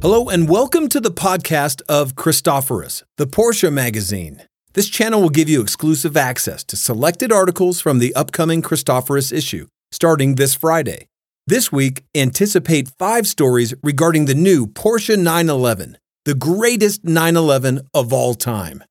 Hello, and welcome to the podcast of Christophorus, the Porsche magazine. This channel will give you exclusive access to selected articles from the upcoming Christophorus issue, starting this Friday. This week, anticipate five stories regarding the new Porsche 911, the greatest 911 of all time.